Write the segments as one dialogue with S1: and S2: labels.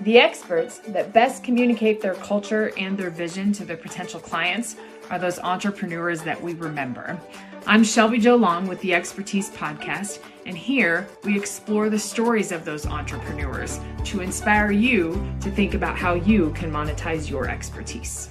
S1: The experts that best communicate their culture and their vision to their potential clients are those entrepreneurs that we remember. I'm Shelby Jo Long with the Expertise Podcast, and here we explore the stories of those entrepreneurs to inspire you to think about how you can monetize your expertise.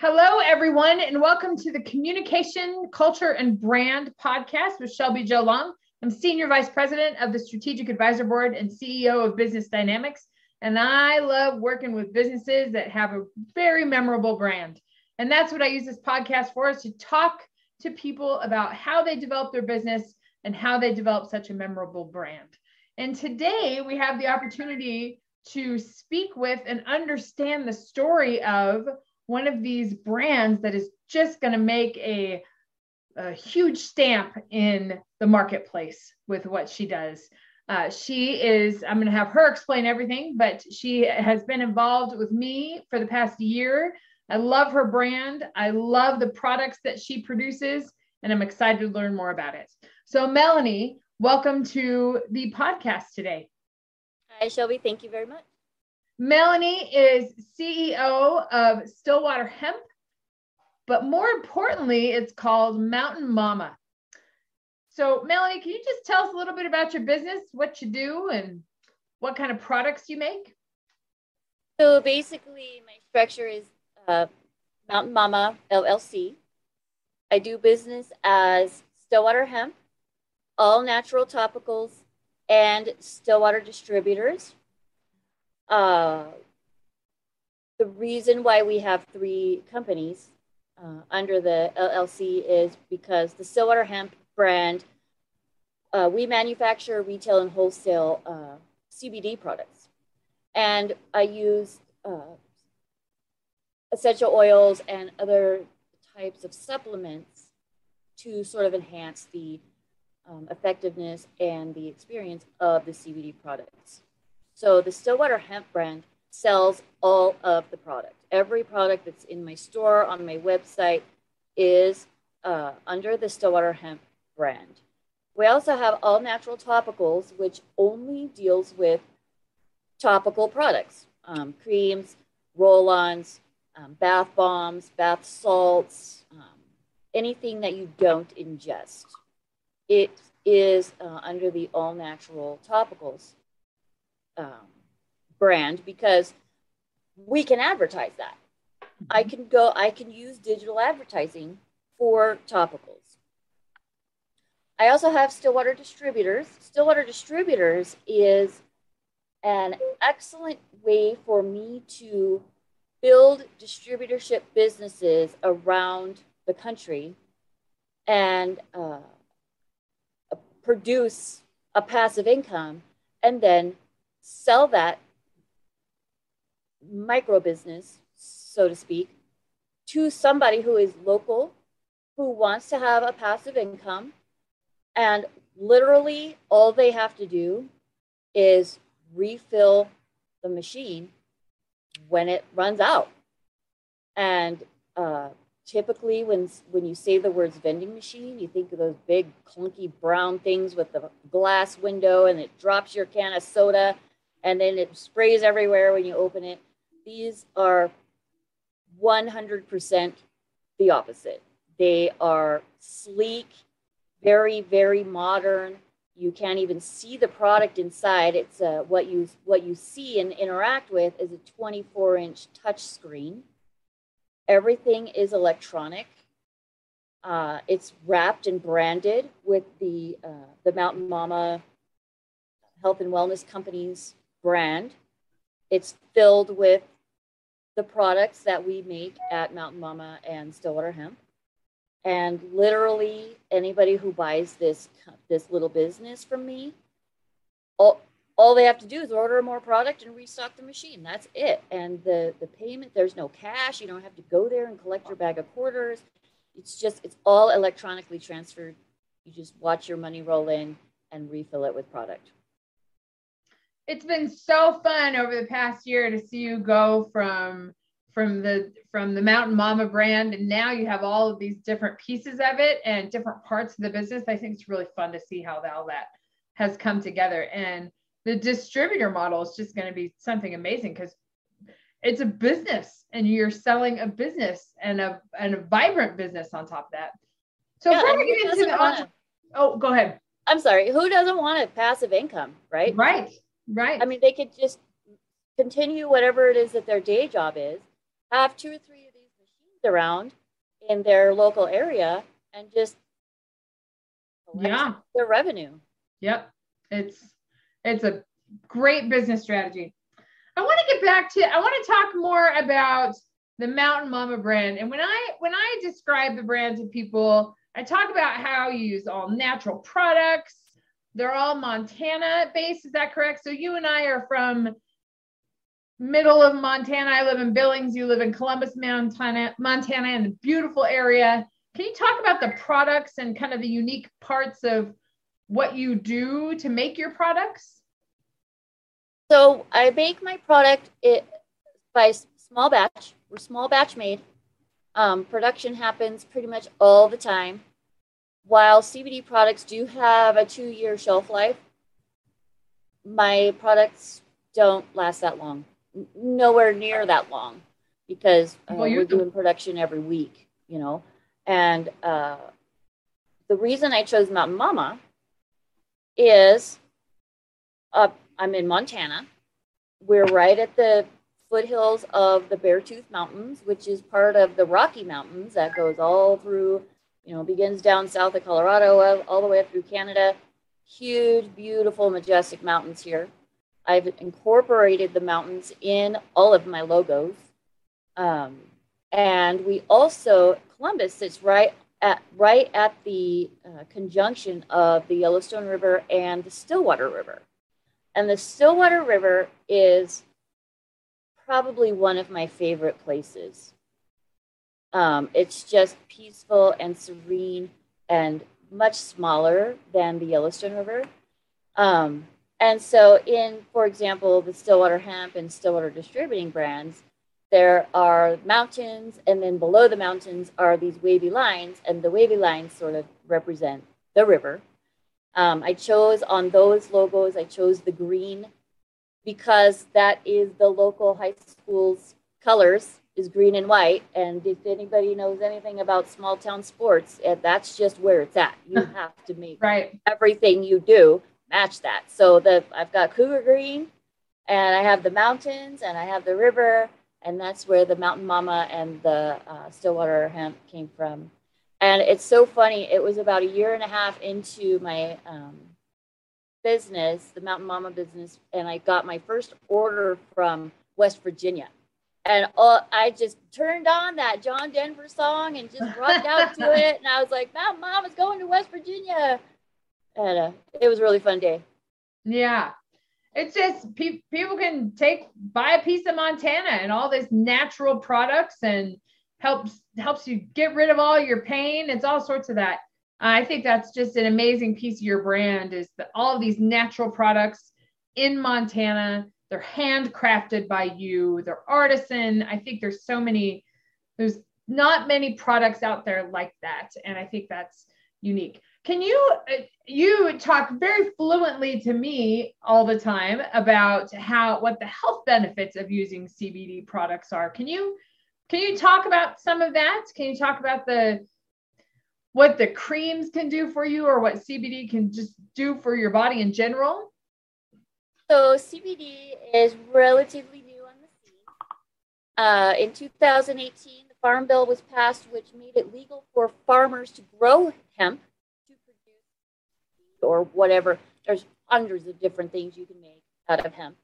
S1: Hello, everyone, and welcome to the Communication, Culture, and Brand podcast with Shelby Jo Long. I'm Senior Vice President of the Strategic Advisor Board and CEO of Business Dynamics. And I love working with businesses that have a very memorable brand. And that's what I use this podcast for is to talk to people about how they develop their business and how they develop such a memorable brand. And today we have the opportunity to speak with and understand the story of one of these brands that is just going to make a a huge stamp in the marketplace with what she does. Uh, she is, I'm going to have her explain everything, but she has been involved with me for the past year. I love her brand. I love the products that she produces, and I'm excited to learn more about it. So, Melanie, welcome to the podcast today.
S2: Hi, Shelby. Thank you very much.
S1: Melanie is CEO of Stillwater Hemp but more importantly, it's called Mountain Mama. So, Melanie, can you just tell us a little bit about your business, what you do, and what kind of products you make?
S2: So, basically, my structure is uh, Mountain Mama LLC. I do business as Stillwater Hemp, all natural topicals, and Stillwater distributors. Uh, the reason why we have three companies uh, under the LLC is because the Stillwater Hemp brand, uh, we manufacture, retail, and wholesale uh, CBD products. And I use uh, essential oils and other types of supplements to sort of enhance the um, effectiveness and the experience of the CBD products. So the Stillwater Hemp brand sells all of the product. Every product that's in my store on my website is uh, under the Stillwater Hemp brand. We also have all natural topicals, which only deals with topical products, um, creams, roll-ons, um, bath bombs, bath salts, um, anything that you don't ingest. It is uh, under the all natural topicals. Brand because we can advertise that. I can go, I can use digital advertising for topicals. I also have Stillwater Distributors. Stillwater Distributors is an excellent way for me to build distributorship businesses around the country and uh, produce a passive income and then sell that micro business, so to speak, to somebody who is local, who wants to have a passive income. And literally, all they have to do is refill the machine when it runs out. And uh, typically, when, when you say the words vending machine, you think of those big, clunky brown things with the glass window and it drops your can of soda and then it sprays everywhere when you open it. These are 100% the opposite. They are sleek, very, very modern. You can't even see the product inside. It's uh, what you what you see and interact with is a 24 inch touch screen. Everything is electronic. Uh, it's wrapped and branded with the uh, the Mountain Mama Health and Wellness Company's brand. It's filled with the products that we make at Mountain Mama and Stillwater Hemp. And literally anybody who buys this this little business from me, all, all they have to do is order more product and restock the machine. That's it. And the the payment, there's no cash. You don't have to go there and collect your bag of quarters. It's just it's all electronically transferred. You just watch your money roll in and refill it with product
S1: it's been so fun over the past year to see you go from from the from the mountain mama brand and now you have all of these different pieces of it and different parts of the business i think it's really fun to see how all that has come together and the distributor model is just going to be something amazing because it's a business and you're selling a business and a and a vibrant business on top of that. So yeah, before we get into the wanna, oh, go ahead.
S2: I'm sorry. Who doesn't want a passive income, right?
S1: Right. Right.
S2: I mean, they could just continue whatever it is that their day job is, have two or three of these machines around in their local area, and just
S1: yeah
S2: their revenue.
S1: Yep. It's it's a great business strategy. I want to get back to I want to talk more about the Mountain Mama brand. And when I when I describe the brand to people, I talk about how you use all natural products. They're all Montana based. Is that correct? So you and I are from middle of Montana. I live in Billings. You live in Columbus, Montana, Montana, in a beautiful area. Can you talk about the products and kind of the unique parts of what you do to make your products?
S2: So I make my product it by small batch. We're small batch made. Um, production happens pretty much all the time. While CBD products do have a two year shelf life, my products don't last that long, nowhere near that long, because uh, well, we're doing production every week, you know. And uh, the reason I chose Mountain Mama is uh, I'm in Montana. We're right at the foothills of the Beartooth Mountains, which is part of the Rocky Mountains that goes all through, you know, begins down south of Colorado, all the way up through Canada. Huge, beautiful, majestic mountains here. I've incorporated the mountains in all of my logos. Um, and we also, Columbus sits right at right at the uh, conjunction of the Yellowstone River and the Stillwater River. And the Stillwater River is probably one of my favorite places. Um, it's just peaceful and serene and much smaller than the Yellowstone River. Um, and so, in, for example, the Stillwater Hemp and Stillwater Distributing brands, there are mountains, and then below the mountains are these wavy lines, and the wavy lines sort of represent the river. Um, I chose on those logos, I chose the green because that is the local high school's colors is green and white. And if anybody knows anything about small town sports, eh, that's just where it's at. You have to make
S1: right.
S2: everything you do match that. So the I've got cougar green, and I have the mountains, and I have the river, and that's where the Mountain Mama and the uh, Stillwater hemp came from. And it's so funny. It was about a year and a half into my um, business, the Mountain Mama business, and I got my first order from West Virginia. And all, I just turned on that John Denver song and just rocked out to it. And I was like, "My mom is going to West Virginia. And uh, it was a really fun day.
S1: Yeah it's just pe- people can take buy a piece of Montana and all these natural products and helps helps you get rid of all your pain. It's all sorts of that. I think that's just an amazing piece of your brand is that all of these natural products in Montana. They're handcrafted by you. They're artisan. I think there's so many. There's not many products out there like that, and I think that's unique. Can you uh, you talk very fluently to me all the time about how what the health benefits of using CBD products are. Can you can you talk about some of that? Can you talk about the what the creams can do for you or what CBD can just do for your body in general?
S2: So CBD is relatively new on the scene. Uh, in 2018, the Farm Bill was passed, which made it legal for farmers to grow hemp to produce or whatever. There's hundreds of different things you can make out of hemp.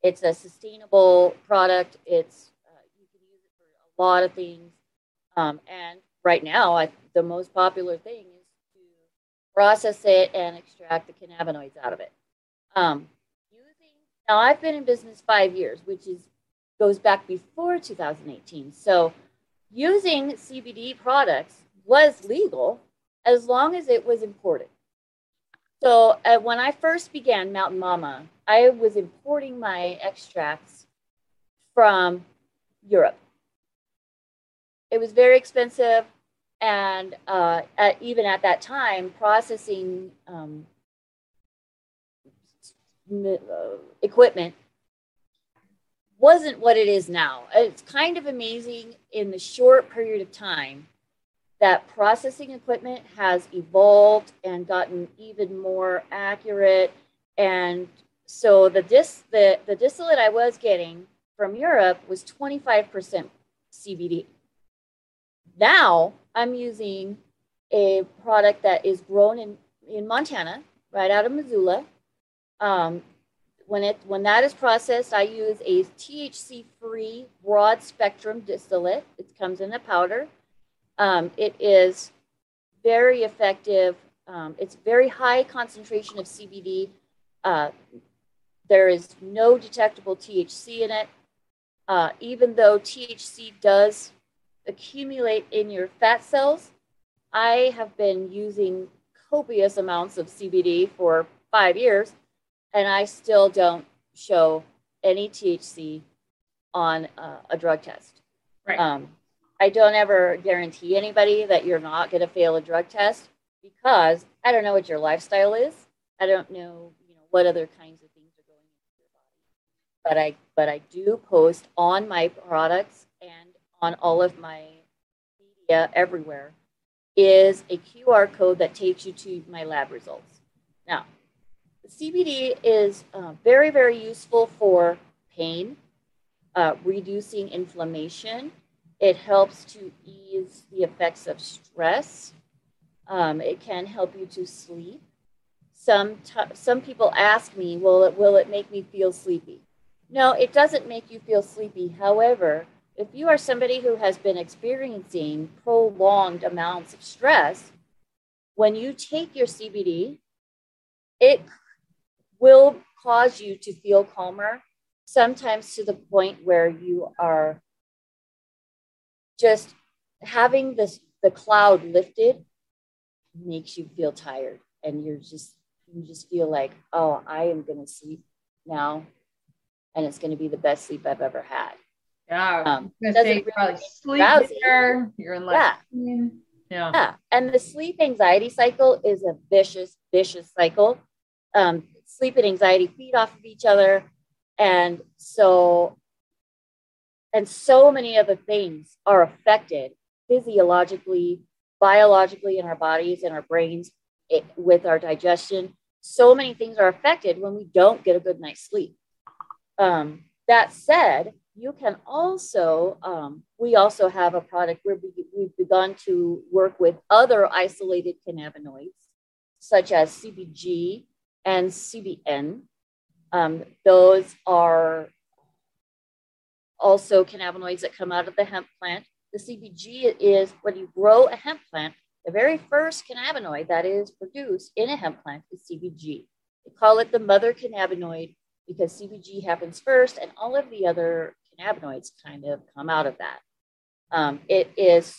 S2: It's a sustainable product. It's uh, you can use it for a lot of things. Um, and right now, I, the most popular thing is to process it and extract the cannabinoids out of it. Um, now, I've been in business five years, which is goes back before 2018. So, using CBD products was legal as long as it was imported. So uh, when I first began Mountain Mama, I was importing my extracts from Europe. It was very expensive, and uh, at, even at that time, processing um, equipment wasn't what it is now. It's kind of amazing in the short period of time that processing equipment has evolved and gotten even more accurate. And so the dis the, the distillate I was getting from Europe was 25% CBD. Now I'm using a product that is grown in, in Montana, right out of Missoula. Um, when it when that is processed, I use a THC-free broad spectrum distillate. It comes in a powder. Um, it is very effective. Um, it's very high concentration of CBD. Uh, there is no detectable THC in it. Uh, even though THC does accumulate in your fat cells, I have been using copious amounts of CBD for five years, and I still don't show any THC on uh, a drug test.
S1: Right.
S2: Um, I don't ever guarantee anybody that you're not going to fail a drug test because I don't know what your lifestyle is. I don't know, you know, what other kinds of things are going into your body. But I, but I do post on my products and on all of my media everywhere is a QR code that takes you to my lab results. Now, CBD is uh, very, very useful for pain, uh, reducing inflammation. It helps to ease the effects of stress. Um, it can help you to sleep. Some, t- some people ask me, will it, will it make me feel sleepy? No, it doesn't make you feel sleepy. However, if you are somebody who has been experiencing prolonged amounts of stress, when you take your CBD, it will cause you to feel calmer, sometimes to the point where you are just having this the cloud lifted makes you feel tired and you're just you just feel like oh i am going to sleep now and it's going to be the best sleep i've ever had
S1: yeah, um, doesn't really probably sleep better. You're in like
S2: yeah. yeah. yeah, and the sleep anxiety cycle is a vicious, vicious cycle. Um, sleep and anxiety feed off of each other, and so and so many other things are affected physiologically, biologically in our bodies and our brains, it, with our digestion. So many things are affected when we don't get a good night's sleep. Um, that said, you can also, um, we also have a product where we, we've begun to work with other isolated cannabinoids, such as CBG and CBN. Um, those are also cannabinoids that come out of the hemp plant. The CBG is when you grow a hemp plant, the very first cannabinoid that is produced in a hemp plant is CBG. They call it the mother cannabinoid because CBG happens first, and all of the other cannabinoids kind of come out of that. Um, it is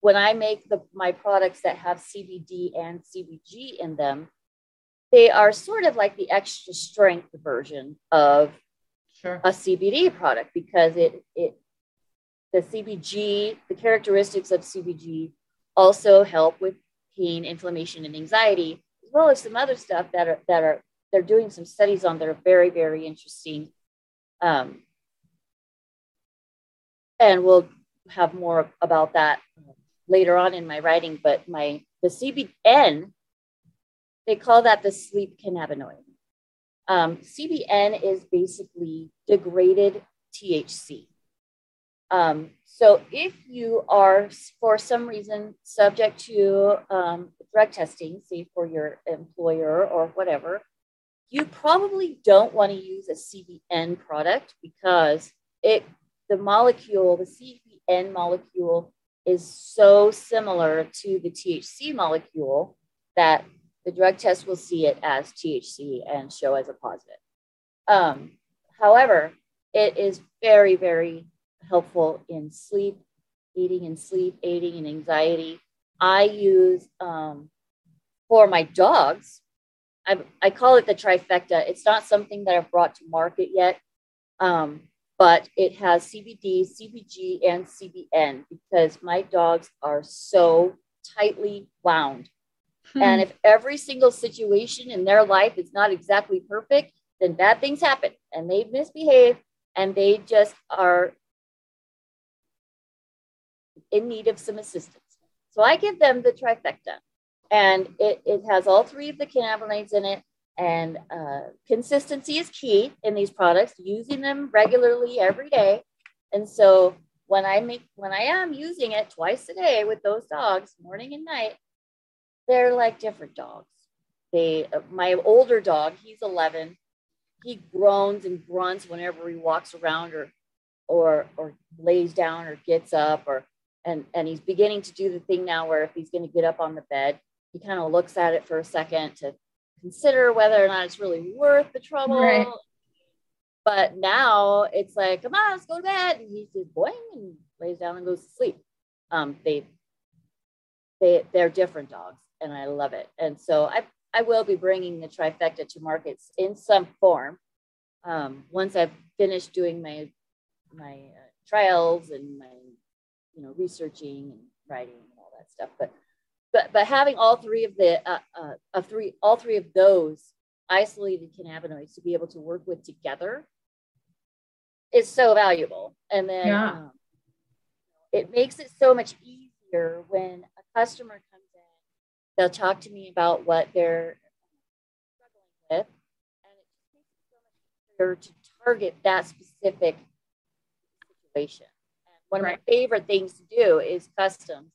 S2: when I make the, my products that have CBD and CBG in them, they are sort of like the extra strength version of sure. a CBD product because it it the CBG, the characteristics of CBG also help with pain, inflammation, and anxiety, as well as some other stuff that are that are they're doing some studies on that are very, very interesting um, and we'll have more about that later on in my writing, but my the CBN, they call that the sleep cannabinoid. Um, CBN is basically degraded THC. Um, so if you are, for some reason, subject to um, drug testing, say for your employer or whatever, you probably don't want to use a CBN product because it the molecule, the CBN molecule, is so similar to the THC molecule that the drug test will see it as THC and show as a positive. Um, however, it is very, very helpful in sleep, aiding in sleep, aiding in anxiety. I use um, for my dogs I, I call it the trifecta. It's not something that I've brought to market yet, um, but it has CBD, CBG, and CBN because my dogs are so tightly wound Hmm. And if every single situation in their life is not exactly perfect, then bad things happen and they misbehave and they just are in need of some assistance. So I give them the trifecta, and it, it has all three of the cannabinoids in it. And uh, consistency is key in these products, using them regularly every day. And so when I make when I am using it twice a day with those dogs, morning and night, they're like different dogs. They my older dog, he's 11. He groans and grunts whenever he walks around or or or lays down or gets up or and and he's beginning to do the thing now where if he's going to get up on the bed, he kind of looks at it for a second to consider whether or not it's really worth the trouble. Right. But now it's like, come on, let's go to bed. And he says, boing and lays down and goes to sleep. Um, they they they're different dogs, and I love it. And so I I will be bringing the trifecta to markets in some form um, once I've finished doing my my uh, trials and my you know researching and writing and all that stuff. But but but having all three of the uh, uh, of three all three of those isolated cannabinoids to be able to work with together is so valuable. And then yeah. um, it makes it so much easier when a customer. They'll talk to me about what they're struggling with, and it just makes it so much easier to target that specific situation. And one right. of my favorite things to do is customs,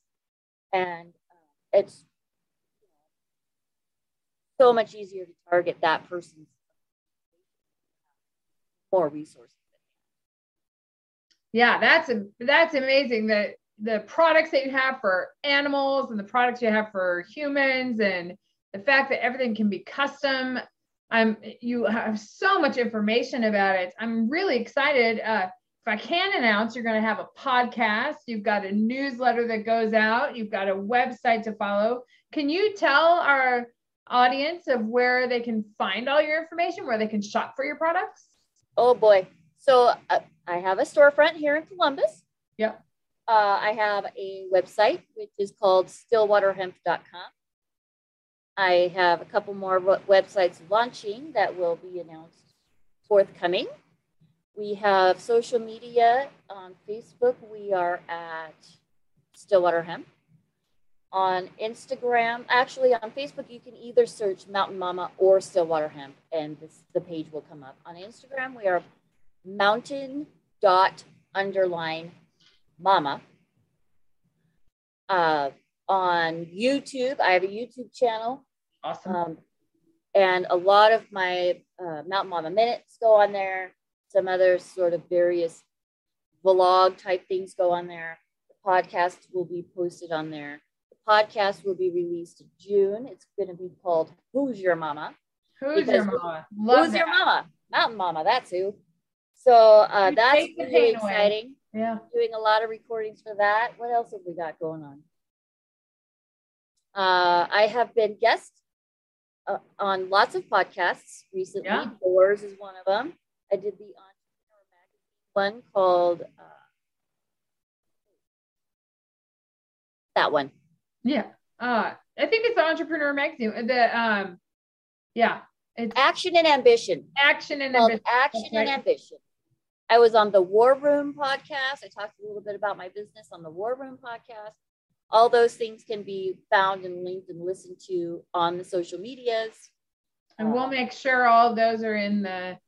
S2: and uh, it's so much easier to target that person's more resources.
S1: Yeah, that's a, that's amazing. That the products that you have for animals and the products you have for humans, and the fact that everything can be custom. I'm you have so much information about it. I'm really excited. Uh, if I can announce, you're going to have a podcast. You've got a newsletter that goes out. You've got a website to follow. Can you tell our audience of where they can find all your information, where they can shop for your products?
S2: Oh boy. So uh, I have a storefront here in Columbus.
S1: Yep.
S2: Uh, I have a website which is called stillwaterhemp.com. I have a couple more websites launching that will be announced forthcoming. We have social media on Facebook. We are at Stillwater Hemp. On Instagram, actually on Facebook, you can either search Mountain Mama or Stillwater Hemp, and this, the page will come up. On Instagram, we are mountain dot underline mama. Uh, on YouTube, I have a YouTube channel.
S1: Awesome. Um,
S2: and a lot of my uh, Mountain Mama minutes go on there. Some other sort of various vlog type things go on there. The podcast will be posted on there. The podcast will be released in June. It's going to be called Who's Your Mama?
S1: Who's Your Mama? Love
S2: who's that. Your Mama? Mountain Mama, that's who. So uh, that's really exciting.
S1: Away. Yeah.
S2: Doing a lot of recordings for that. What else have we got going on? Uh, I have been guest uh, on lots of podcasts recently. Yeah. Doors is one of them. I did the Entrepreneur Magazine one called uh, that one.
S1: Yeah. Uh, I think it's the Entrepreneur Magazine. The um, yeah,
S2: it's action and ambition.
S1: Action and ambition.
S2: Action right. and ambition. I was on the War Room podcast. I talked a little bit about my business on the War Room podcast. All those things can be found and linked and listened to on the social medias.
S1: And we'll um, make sure all of those are in the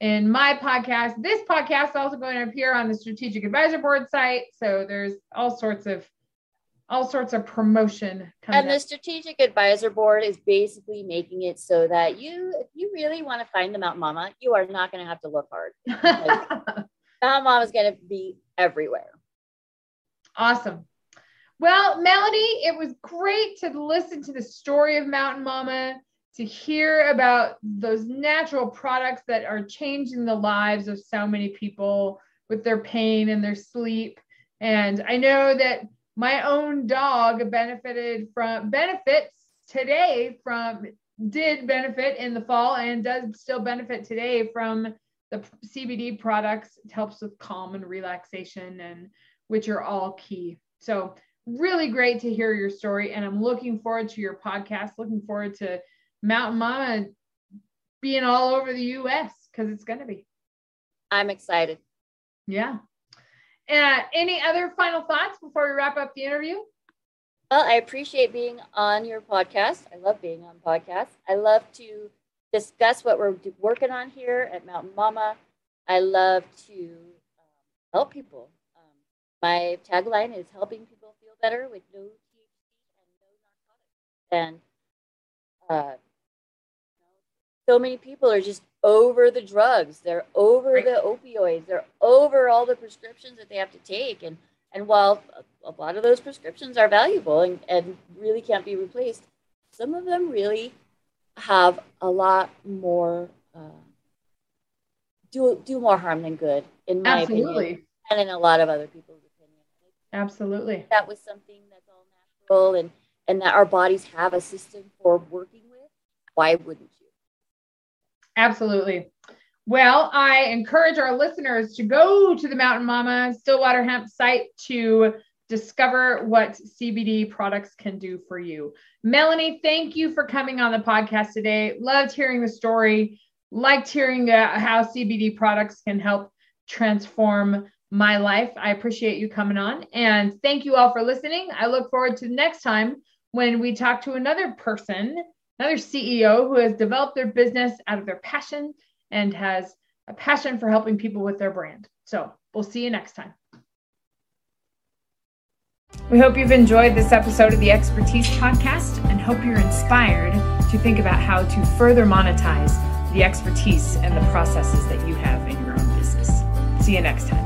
S1: in my podcast. This podcast is also going to appear on the Strategic Advisor Board site. So there's all sorts of all sorts of promotion.
S2: And the strategic advisor board is basically making it so that you, if you really want to find the Mountain Mama, you are not going to have to look hard. Mountain Mama is going to be everywhere.
S1: Awesome. Well, Melody, it was great to listen to the story of Mountain Mama, to hear about those natural products that are changing the lives of so many people with their pain and their sleep. And I know that my own dog benefited from benefits today from did benefit in the fall and does still benefit today from the CBD products. It helps with calm and relaxation and which are all key. So really great to hear your story. And I'm looking forward to your podcast, looking forward to Mountain Mama being all over the US because it's going to be.
S2: I'm excited.
S1: Yeah. Uh, any other final thoughts before we wrap up the interview?
S2: Well, I appreciate being on your podcast. I love being on podcasts. I love to discuss what we're working on here at Mountain Mama. I love to um, help people. Um, my tagline is helping people feel better with no THC and no narcotics. And uh, so many people are just over the drugs. They're over right. the opioids. They're over all the prescriptions that they have to take. And and while a lot of those prescriptions are valuable and, and really can't be replaced, some of them really have a lot more uh, do do more harm than good, in my Absolutely. opinion, and in a lot of other people's opinion.
S1: Absolutely,
S2: that was something that's all natural, and and that our bodies have a system for working with. Why wouldn't you?
S1: Absolutely. Well, I encourage our listeners to go to the Mountain Mama Stillwater Hemp site to discover what CBD products can do for you. Melanie, thank you for coming on the podcast today. Loved hearing the story. Liked hearing uh, how CBD products can help transform my life. I appreciate you coming on. And thank you all for listening. I look forward to next time when we talk to another person, another CEO who has developed their business out of their passion and has a passion for helping people with their brand. So we'll see you next time. We hope you've enjoyed this episode of the Expertise Podcast and hope you're inspired to think about how to further monetize the expertise and the processes that you have in your own business. See you next time.